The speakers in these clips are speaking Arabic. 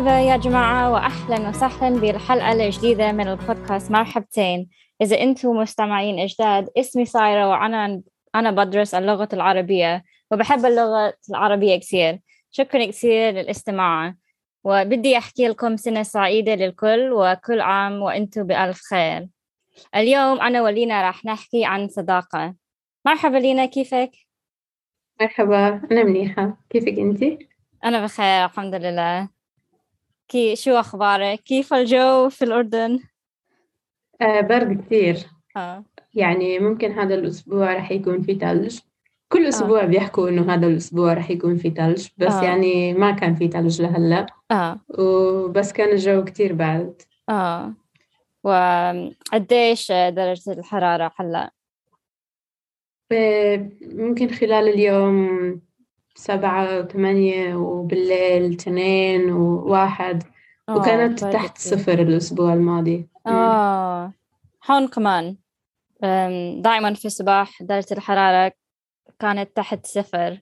مرحبا يا جماعة وأهلا وسهلا بالحلقة الجديدة من البودكاست مرحبتين. إذا أنتم مستمعين جداد اسمي سايرة وأنا أنا بدرس اللغة العربية وبحب اللغة العربية كثير. شكرا كثير للاستماع. وبدي أحكي لكم سنة سعيدة للكل وكل عام وأنتم بألف خير. اليوم أنا ولينا راح نحكي عن صداقة. مرحبا لينا كيفك؟ مرحبا أنا منيحة. كيفك أنت؟ أنا بخير الحمد لله. كي شو أخبارك؟ كيف الجو في الأردن؟ آه برد كثير آه. يعني ممكن هذا الأسبوع رح يكون في ثلج كل أسبوع آه. بيحكوا إنه هذا الأسبوع رح يكون في ثلج بس آه. يعني ما كان في ثلج لهلأ آه. وبس كان الجو كثير بارد آه وقديش درجة الحرارة هلأ؟ آه، ممكن خلال اليوم سبعة وثمانية وبالليل اثنين وواحد. آه، وكانت تحت. صفر الأسبوع الماضي. آه هون كمان دائما في الصباح درجة الحرارة كانت تحت صفر.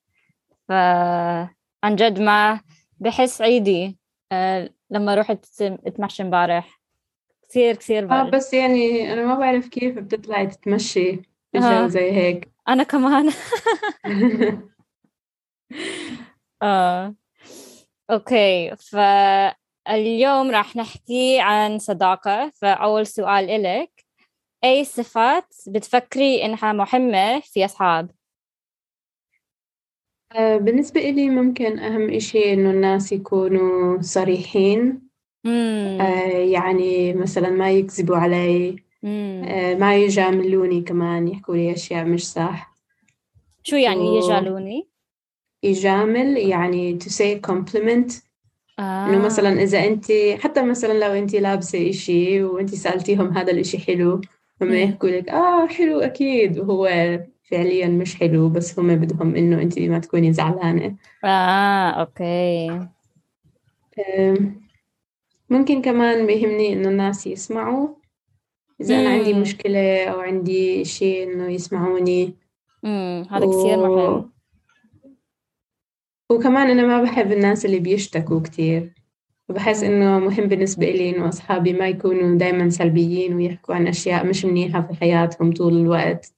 فعن جد ما بحس عيدي آه، لما رحت اتمشى امبارح. كثير كثير آه برد. بس يعني أنا ما بعرف كيف بتطلعي تتمشي في آه. جو زي هيك. أنا كمان. آه أوكي فاليوم راح نحكي عن صداقة فأول سؤال إلك أي صفات بتفكري إنها مهمة في أصحاب؟ آه، بالنسبة إلي ممكن أهم إشي إنه الناس يكونوا صريحين مم. آه، يعني مثلا ما يكذبوا علي مم. آه، ما يجاملوني كمان يحكوا لي أشياء مش صح شو يعني و- يجالوني؟ يجامل يعني to say compliment آه. إنه مثلا إذا أنت حتى مثلا لو أنت لابسة إشي وأنت سألتيهم هذا الإشي حلو هم مم. يحكوا لك آه حلو أكيد وهو فعليا مش حلو بس هم بدهم إنه أنت ما تكوني زعلانة آه أوكي أم، ممكن كمان بيهمني إنه الناس يسمعوا إذا أنا عندي مم. مشكلة أو عندي شيء إنه يسمعوني مم. هذا كثير و- مهم وكمان أنا ما بحب الناس اللي بيشتكوا كتير. وبحس. إنه مهم بالنسبة إلي إنه أصحابي ما يكونوا دايما سلبيين ويحكوا عن أشياء مش منيحة في حياتهم طول الوقت.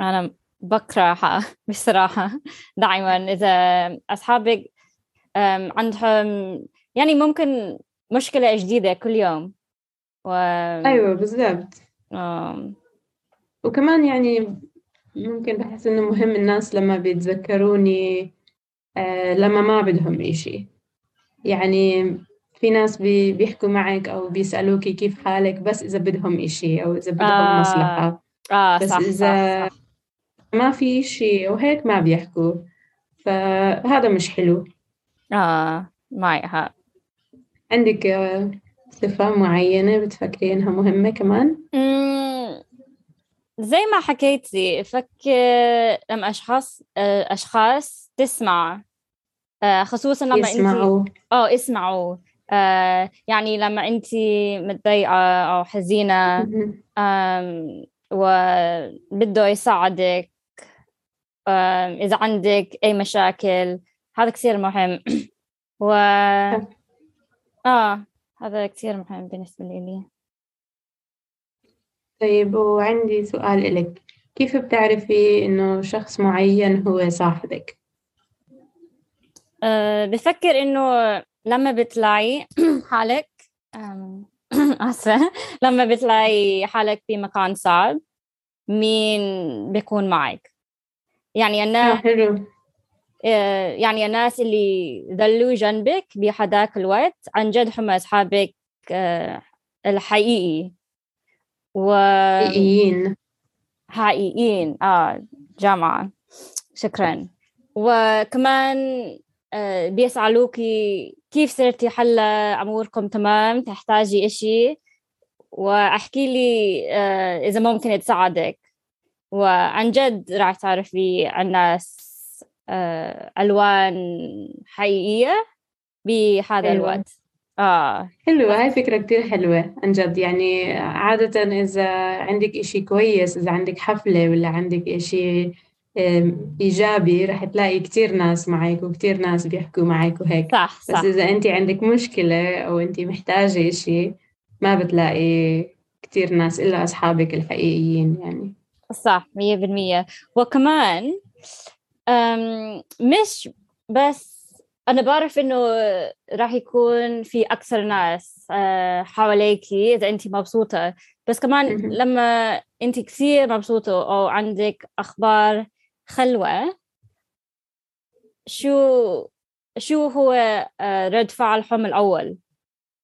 أنا بكرهها بصراحة. دائما إذا أصحابك عندهم يعني ممكن مشكلة جديدة كل يوم. و أيوة بالضبط. وكمان يعني ممكن بحس إنه مهم الناس لما بيتذكروني آه لما ما بدهم إشي. يعني في ناس بي بيحكوا معك أو بيسألوكي كيف حالك بس إذا بدهم إشي أو إذا بدهم آه. مصلحة. آه بس صح إذا صح صح. ما في إشي وهيك ما بيحكوا. فهذا مش حلو. آه معي حق عندك آه، صفة معينة بتفكري إنها مهمة كمان؟ مم، زي ما حكيتي فكر لما أشخاص آه، أشخاص تسمع آه، خصوصا لما يسمعوا. آه اسمعوا آه يعني لما انت متضايقة أو. آم وبده يساعدك إذا عندك أي مشاكل هذا كثير مهم. و آه هذا كثير مهم بالنسبة لي. طيب وعندي سؤال إلك كيف بتعرفي إنه شخص معين هو صاحبك؟ أه بفكر إنه لما بتلاقي حالك آسفة لما بتلاقي حالك في مكان صعب مين بيكون معك؟ يعني آه الناس حلو. آه، يعني الناس اللي ظلوا جنبك بهداك الوقت عن جد هم أصحابك آه، الحقيقي. وحقيقيين. حقيقيين. آه جامعة شكرا. وكمان آه، بيسألوكي كيف صرتي هلا أموركم؟ تمام تحتاجي إشي. وأحكي لي آه، إذا ممكن تساعدك. وعن جد راح تعرفي عن ناس آه، ألوان حقيقية بهذا. الوقت. آه. حلو هاي فكرة كتير حلوة عن جد. يعني عادة إذا عندك إشي كويس إذا عندك حفلة ولا عندك إشي إيجابي رح تلاقي كتير ناس معك وكتير ناس بيحكوا معك وهيك. صح بس صح. إذا أنت عندك مشكلة أو أنت محتاجة إشي ما بتلاقي كتير ناس إلا أصحابك الحقيقيين يعني. صح مية بالمية. وكمان مش بس أنا بعرف إنه راح يكون في أكثر ناس أه، حواليكي إذا أنت مبسوطة. بس كمان. لما أنت كثير مبسوطة أو عندك أخبار خلوة شو شو هو أه، رد فعلهم الأول؟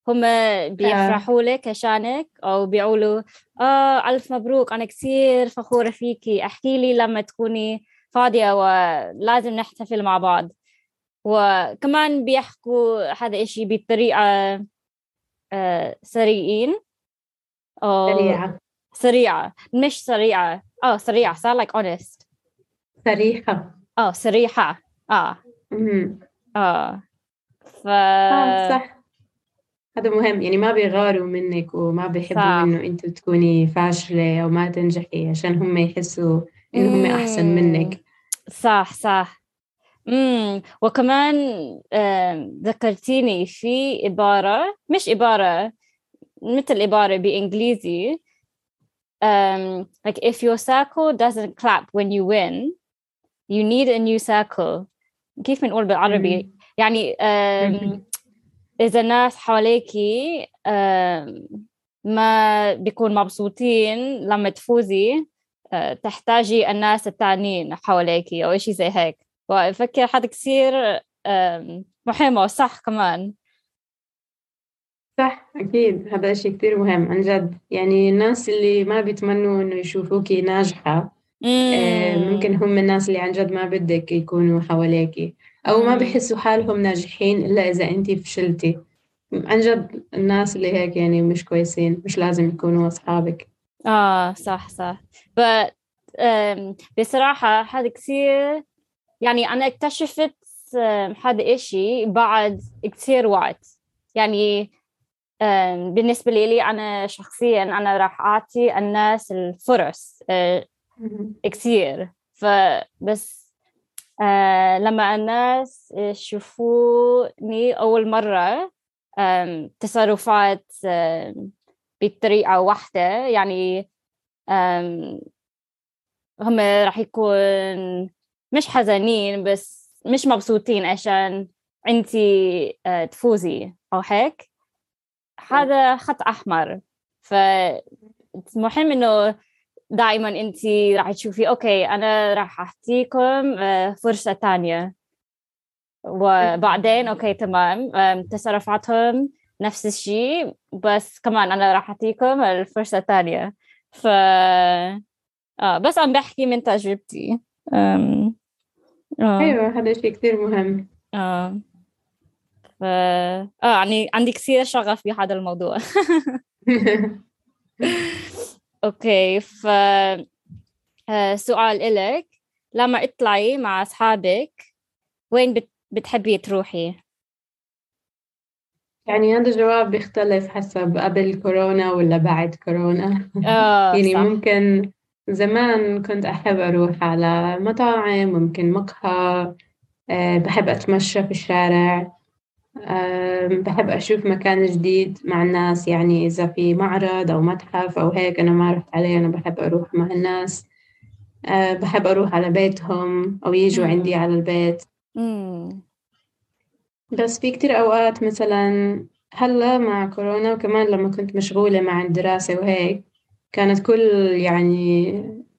هم بيفرحوا لك عشانك أو بيقولوا آه ألف مبروك أنا كثير فخورة فيكي احكي لي لما تكوني فاضية ولازم نحتفل مع بعض. وكمان بيحكوا هذا إشي بطريقة آه سريعين. سريعة. سريعة مش سريعة. آه سريعة. Sound like honest. صريحة آه سريعة آه. آه. ف آه صح. هذا مهم. يعني ما بيغاروا منك وما بيحبوا صح. إنه أنت تكوني فاشلة أو ما تنجحي عشان هم يحسوا إنه هم أحسن مم. منك. صح صح. امم وكمان ذكرتيني في عبارة مش عبارة مثل عبارة بإنجليزي. um, like if your circle doesn't clap when you win you need a new circle. كيف بنقول بالعربي؟ مم. يعني آم، إذا الناس حواليكي آم، ما بيكون مبسوطين لما تفوزي آه، تحتاجي الناس التانيين حواليكي أو إشي زي هيك. وأفكر هذا كثير آم، مهم وصح كمان. صح أكيد. هذا إشي كتير مهم عن جد. يعني الناس اللي ما بيتمنوا إنه يشوفوكي ناجحة ممكن هم الناس اللي عن جد ما بدك يكونوا حواليكي أو ما مم. بيحسوا حالهم ناجحين إلا إذا أنتي فشلتي عن جد الناس اللي هيك يعني مش كويسين مش لازم يكونوا أصحابك. آه صح صح. But um, بصراحة هذا كثير يعني أنا اكتشفت هذا إشي بعد كثير وقت. يعني بالنسبة لي أنا شخصيا أنا راح أعطي الناس الفرص uh, كثير فبس آه لما الناس يشوفوني أول مرة تصرفات بطريقة واحدة يعني هم راح يكون مش حزنين بس مش مبسوطين عشان انتي آه، تفوزي أو هيك. هذا خط أحمر. فمهم إنه دائما انت راح تشوفي okay أنا راح أعطيكم آه، فرصة تانية. وبعدين okay تمام تصرفاتهم نفس الشيء بس كمان أنا راح أعطيكم الفرصة الثانية ف آه بس عم بحكي من تجربتي. آه. أيوة هذا شيء كتير مهم آه. ف... آه يعني عندي كثير شغف بهذا الموضوع أوكي ف آه، سؤال إلك لما اطلعي مع أصحابك وين بت... بتحبي تروحي؟ يعني هذا الجواب بيختلف حسب قبل كورونا ولا بعد كورونا آه يعني صح ممكن زمان كنت أحب أروح على مطاعم ممكن مقهى أه بحب أتمشى في الشارع بحب أشوف مكان جديد مع الناس يعني إذا في معرض أو متحف أو هيك أنا ما رحت عليه أنا بحب أروح مع الناس أه بحب أروح على بيتهم أو يجوا. عندي على البيت. بس في كتير أوقات مثلا هلأ مع كورونا وكمان لما كنت مشغولة مع الدراسة وهيك كانت كل يعني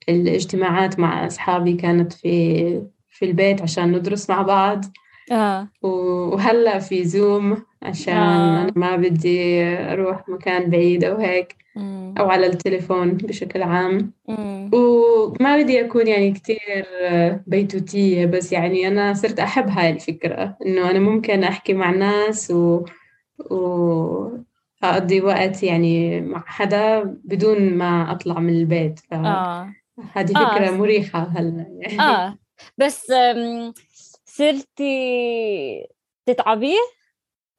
الاجتماعات مع أصحابي كانت في في البيت عشان ندرس مع بعض آه وهلا في زوم عشان آه. أنا ما بدي أروح مكان بعيد أو هيك مم. أو على التليفون بشكل عام مم. وما بدي أكون يعني كتير بيتوتية بس يعني أنا صرت أحب هاي الفكرة إنه أنا ممكن أحكي مع ناس و... وأقضي وقت يعني مع حدا بدون ما أطلع من البيت. فهذه آه. فكرة آه. مريحة هلا يعني. آه. بس صرتي تتعبي؟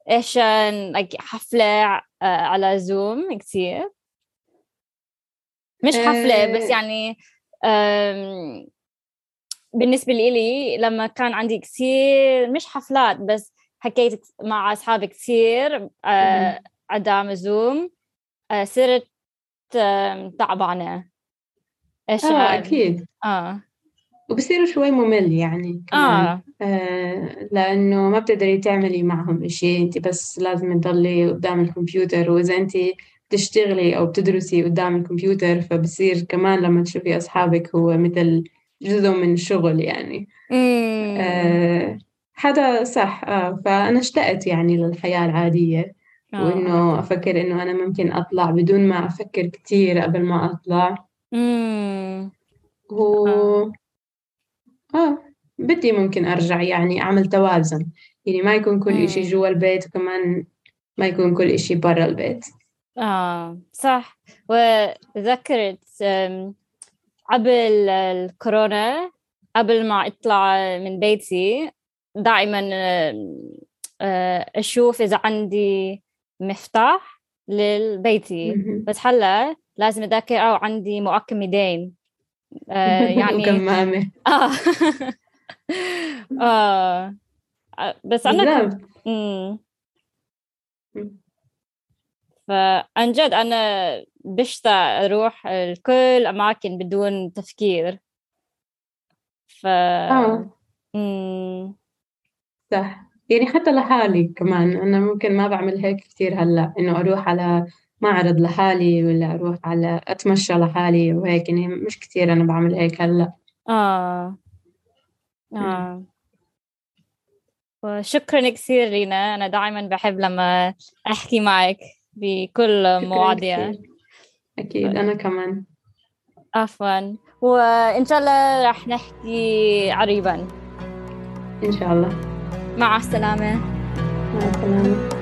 عشان like حفلة آه، على زوم كتير؟ مش حفلة بس آه. يعني أم، بالنسبة لي لما كان عندي كثير مش حفلات بس حكيت مع أصحابي كثير آه عدام زوم آه صرت آه تعبانة. إيش آه أكيد. آه. وبصير شوي ممل يعني كمان. آه. آه لأنه ما بتقدري تعملي معهم إشي. أنت بس لازم تضلي قدام الكمبيوتر. وإذا أنت بتشتغلي أو بتدرسي قدام الكمبيوتر فبصير كمان لما تشوفي أصحابك هو مثل جزء من الشغل يعني. آه هذا صح. آه فأنا اشتقت يعني للحياة العادية. آه. وإنه أفكر إنه أنا ممكن أطلع بدون ما أفكر كتير قبل ما أطلع مم. و. آه بدي ممكن أرجع يعني أعمل توازن يعني ما يكون كل إشي جوا البيت وكمان ما يكون كل إشي برا البيت آه صح وذكرت قبل الكورونا قبل ما أطلع من بيتي دائما آه، أشوف إذا عندي مفتاح للبيتي. بس هلا لازم أذكر أو عندي مؤكم يدين. آه يعني كمامة آه. آه. آه بس أنا فعن جد أنا بشتاق أروح لكل أماكن بدون تفكير. ف آه. صح. يعني حتى لحالي كمان أنا ممكن ما بعمل هيك كثير هلأ إنه أروح على معرض لحالي ولا أروح على أتمشى لحالي وهيك يعني مش كثير أنا بعمل هيك هلأ. آه. آه. وشكرا كثير رينا أنا دائما بحب لما أحكي معك بكل مواضيع. أكيد أنا كمان. عفوا. وإن شاء الله رح نحكي قريبا. إن شاء الله. مع السلامة. مع السلامة.